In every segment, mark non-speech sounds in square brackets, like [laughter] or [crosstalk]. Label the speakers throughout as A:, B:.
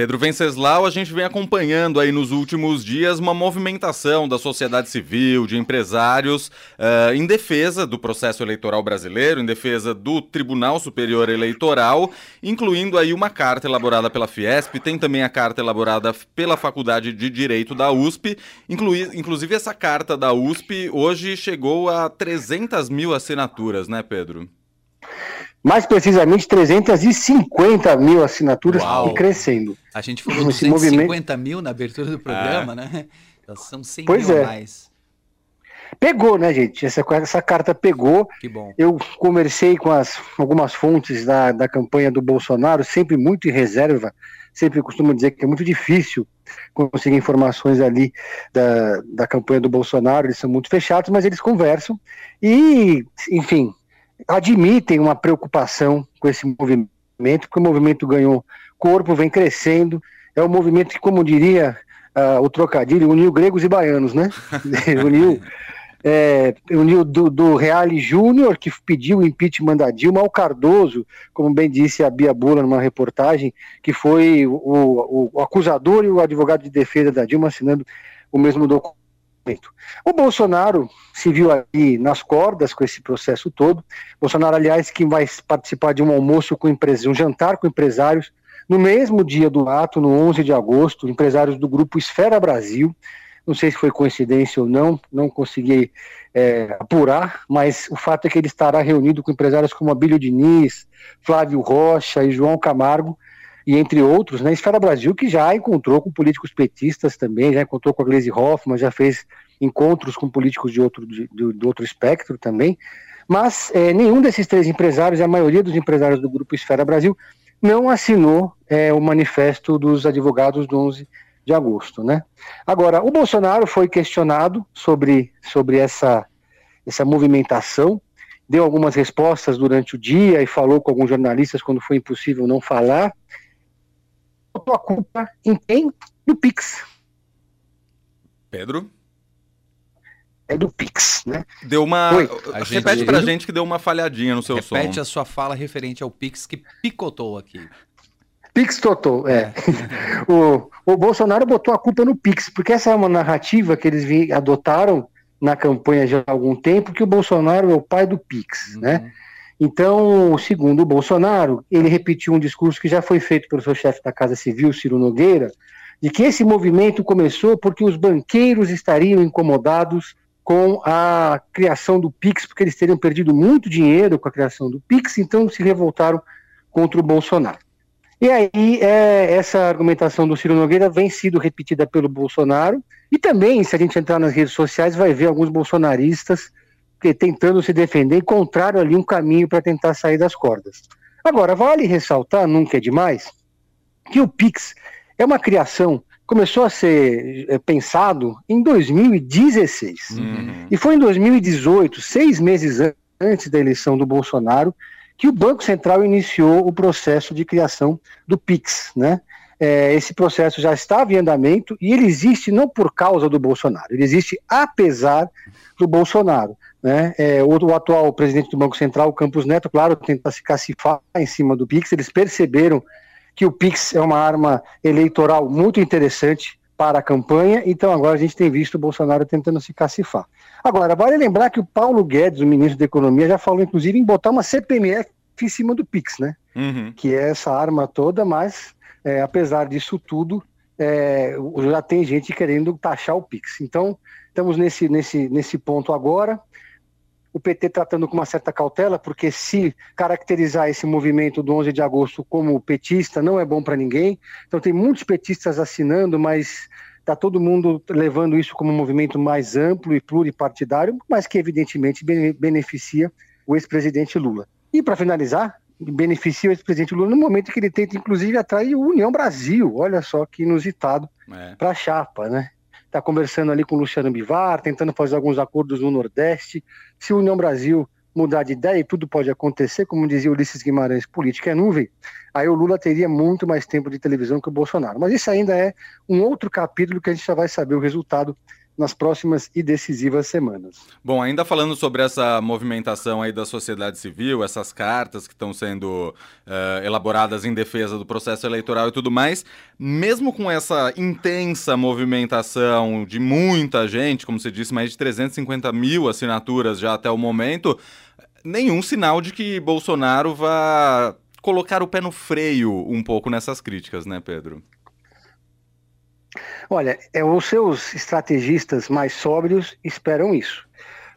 A: Pedro Venceslau, a gente vem acompanhando aí nos últimos dias uma movimentação da sociedade civil, de empresários, uh, em defesa do processo eleitoral brasileiro, em defesa do Tribunal Superior Eleitoral, incluindo aí uma carta elaborada pela Fiesp, tem também a carta elaborada pela Faculdade de Direito da USP, inclui, inclusive essa carta da USP hoje chegou a 300 mil assinaturas, né, Pedro?
B: Mais precisamente 350 mil assinaturas Uau. e crescendo.
C: A gente falou de 250 movimento... mil na abertura do programa, é. né? Então, são 100
B: pois
C: mil
B: é.
C: mais.
B: Pegou, né, gente? Essa, essa carta pegou.
C: Que bom.
B: Eu conversei com as, algumas fontes da, da campanha do Bolsonaro, sempre muito em reserva. Sempre costumo dizer que é muito difícil conseguir informações ali da, da campanha do Bolsonaro, eles são muito fechados, mas eles conversam. E, enfim, admitem uma preocupação com esse movimento, porque o movimento ganhou corpo, vem crescendo, é um movimento que, como diria uh, o trocadilho, uniu gregos e baianos, né? [laughs] uniu é, uniu do, do Reale Júnior, que pediu o impeachment da Dilma, ao Cardoso, como bem disse a Bia Bula numa reportagem, que foi o, o, o acusador e o advogado de defesa da Dilma assinando o mesmo documento. O Bolsonaro se viu aí nas cordas com esse processo todo. Bolsonaro, aliás, que vai participar de um almoço com empresas, um jantar com empresários, no mesmo dia do ato, no 11 de agosto, empresários do grupo Esfera Brasil. Não sei se foi coincidência ou não, não consegui é, apurar, mas o fato é que ele estará reunido com empresários como Abílio Diniz, Flávio Rocha e João Camargo, e entre outros, né, Esfera Brasil, que já encontrou com políticos petistas também, já encontrou com a Gleisi Hoffmann, já fez encontros com políticos de outro, de, de outro espectro também, mas é, nenhum desses três empresários, a maioria dos empresários do Grupo Esfera Brasil, não assinou é, o manifesto dos advogados do 11 de agosto, né? Agora, o Bolsonaro foi questionado sobre, sobre essa, essa movimentação, deu algumas respostas durante o dia e falou com alguns jornalistas quando foi impossível não falar, botou a culpa em quem? No Pix.
A: Pedro?
B: É do Pix, né?
A: Deu uma. Oi. Repete gente... pra gente que deu uma falhadinha no seu
C: Repete
A: som.
C: Repete a sua fala referente ao Pix que picotou aqui.
B: Pix Totô, é. [laughs] o, o Bolsonaro botou a culpa no Pix, porque essa é uma narrativa que eles adotaram na campanha já há algum tempo, que o Bolsonaro é o pai do Pix, uhum. né? Então, segundo o Bolsonaro, ele repetiu um discurso que já foi feito pelo seu chefe da Casa Civil, Ciro Nogueira, de que esse movimento começou porque os banqueiros estariam incomodados com a criação do Pix, porque eles teriam perdido muito dinheiro com a criação do Pix, então se revoltaram contra o Bolsonaro. E aí, é, essa argumentação do Ciro Nogueira vem sido repetida pelo Bolsonaro, e também, se a gente entrar nas redes sociais, vai ver alguns bolsonaristas tentando se defender, encontraram ali um caminho para tentar sair das cordas. Agora, vale ressaltar, nunca é demais, que o Pix é uma criação, começou a ser é, pensado em 2016. Uhum. E foi em 2018, seis meses antes da eleição do Bolsonaro, que o Banco Central iniciou o processo de criação do PIX, né? É, esse processo já estava em andamento e ele existe não por causa do Bolsonaro, ele existe apesar do Bolsonaro. Né? É, o, o, atual presidente do Banco Central, Campos Neto, claro, tenta se cacifar em cima do Pix. Eles perceberam que o Pix é uma arma eleitoral muito interessante para a campanha, então agora a gente tem visto o Bolsonaro tentando se cacifar. Agora, vale lembrar que o Paulo Guedes, o ministro da Economia, já falou inclusive em botar uma CPMF em cima do Pix, né? Uhum. Que é essa arma toda, mas é, apesar disso tudo, é, já tem gente querendo taxar o Pix. Então, estamos nesse, nesse, nesse ponto agora o PT tratando com uma certa cautela, porque se caracterizar esse movimento do 11 de agosto como petista não é bom para ninguém. Então tem muitos petistas assinando, mas está todo mundo levando isso como um movimento mais amplo e pluripartidário, mas que evidentemente beneficia o ex-presidente Lula. E para finalizar, beneficia o ex-presidente Lula no momento que ele tenta, inclusive, atrair o União Brasil. Olha só que inusitado é. para a chapa, né? está conversando ali com o Luciano Bivar, tentando fazer alguns acordos no Nordeste. Se o União Brasil mudar de ideia, e tudo pode acontecer, como dizia Ulisses Guimarães, política é nuvem, aí o Lula teria muito mais tempo de televisão que o Bolsonaro. Mas isso ainda é um outro capítulo que a gente já vai saber o resultado nas próximas e decisivas semanas.
A: Bom, ainda falando sobre essa movimentação aí da sociedade civil, essas cartas que estão sendo uh, elaboradas em defesa do processo eleitoral e tudo mais, mesmo com essa intensa movimentação de muita gente, como você disse, mais de 350 mil assinaturas já até o momento, nenhum sinal de que Bolsonaro vá colocar o pé no freio um pouco nessas críticas, né, Pedro?
B: Olha, é, os seus estrategistas mais sóbrios esperam isso.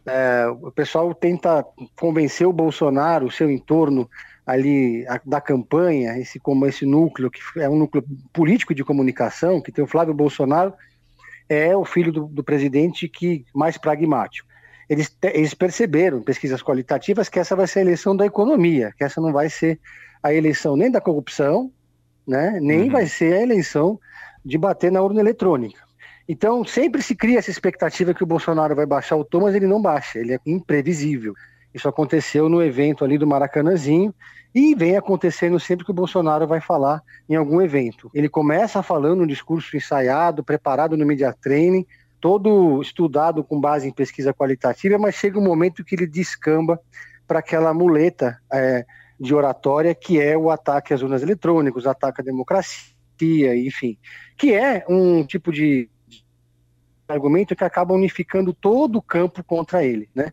B: É, o pessoal tenta convencer o Bolsonaro, o seu entorno ali a, da campanha, esse como esse núcleo que é um núcleo político de comunicação, que tem o Flávio Bolsonaro, é o filho do, do presidente que mais pragmático. Eles, eles perceberam, em pesquisas qualitativas, que essa vai ser a eleição da economia, que essa não vai ser a eleição nem da corrupção, né, nem uhum. vai ser a eleição de bater na urna eletrônica. Então, sempre se cria essa expectativa que o Bolsonaro vai baixar o tom, mas ele não baixa, ele é imprevisível. Isso aconteceu no evento ali do Maracanãzinho e vem acontecendo sempre que o Bolsonaro vai falar em algum evento. Ele começa falando um discurso ensaiado, preparado no media training, todo estudado com base em pesquisa qualitativa, mas chega um momento que ele descamba para aquela muleta é, de oratória que é o ataque às urnas eletrônicas, ataque à democracia, enfim, que é um tipo de argumento que acaba unificando todo o campo contra ele, né?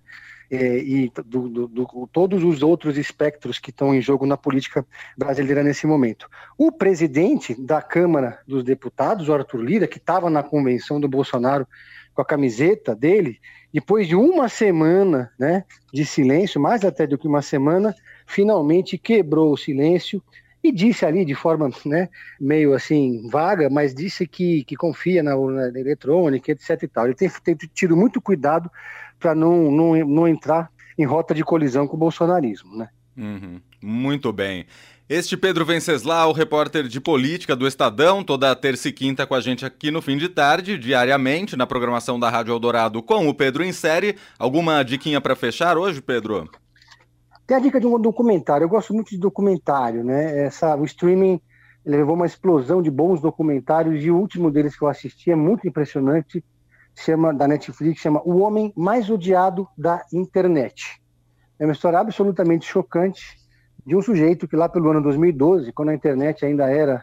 B: É, e do, do, do, todos os outros espectros que estão em jogo na política brasileira nesse momento. O presidente da Câmara dos Deputados, o Arthur Lira, que estava na convenção do Bolsonaro com a camiseta dele, depois de uma semana né, de silêncio, mais até do que uma semana, finalmente quebrou o silêncio e disse ali de forma né, meio assim vaga, mas disse que, que confia na urna eletrônica, etc. E tal. Ele tem, tem tido muito cuidado para não, não, não entrar em rota de colisão com o bolsonarismo. Né?
A: Uhum. Muito bem. Este Pedro Venceslau, repórter de política do Estadão, toda terça e quinta com a gente aqui no fim de tarde, diariamente na programação da Rádio Eldorado com o Pedro em série. Alguma diquinha para fechar hoje, Pedro?
B: Tem a dica de um documentário. Eu gosto muito de documentário, né? Essa, o streaming levou uma explosão de bons documentários e o último deles que eu assisti é muito impressionante, chama da Netflix, chama O Homem Mais Odiado da Internet. É uma história absolutamente chocante de um sujeito que lá pelo ano 2012, quando a internet ainda era,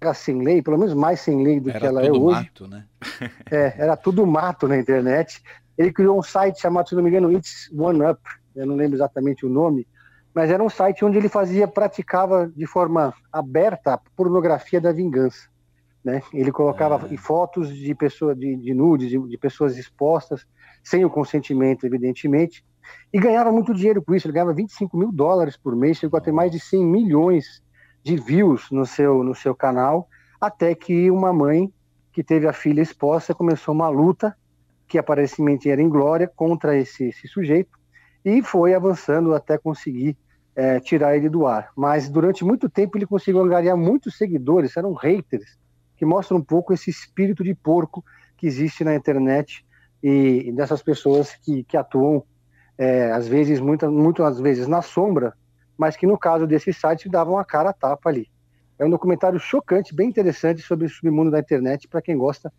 B: era sem lei, pelo menos mais sem lei do era que ela é hoje. Mato, né? é, era tudo mato na internet. Ele criou um site chamado, se não me engano, It's One Up, eu não lembro exatamente o nome, mas era um site onde ele fazia, praticava de forma aberta a pornografia da vingança. Né? Ele colocava é. fotos de pessoas, de, de nudes, de, de, pessoas expostas, sem o consentimento, evidentemente, e ganhava muito dinheiro com isso. Ele ganhava 25 mil dólares por mês, chegou a ter mais de 100 milhões de views no seu, no seu canal, até que uma mãe que teve a filha exposta começou uma luta, que aparentemente era em glória, contra esse, esse sujeito, e foi avançando até conseguir é, tirar ele do ar. Mas durante muito tempo ele conseguiu angariar muitos seguidores, eram haters, que mostram um pouco esse espírito de porco que existe na internet e, dessas pessoas que, que atuam, é, às vezes, muitas, muitas vezes na sombra, mas que no caso desse site davam a cara a tapa ali. É um documentário chocante, bem interessante sobre o submundo da internet, para quem gosta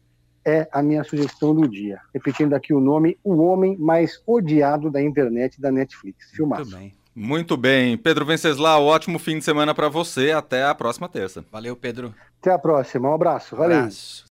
B: é a minha sugestão do dia. Repetindo aqui o nome, O Homem Mais Odiado da Internet da Netflix. Filmaço.
A: Muito bem. Muito bem. Pedro Venceslau, ótimo fim de semana para você. Até a próxima terça.
C: Valeu, Pedro.
B: Até a próxima. Um abraço. Valeu. Abraço.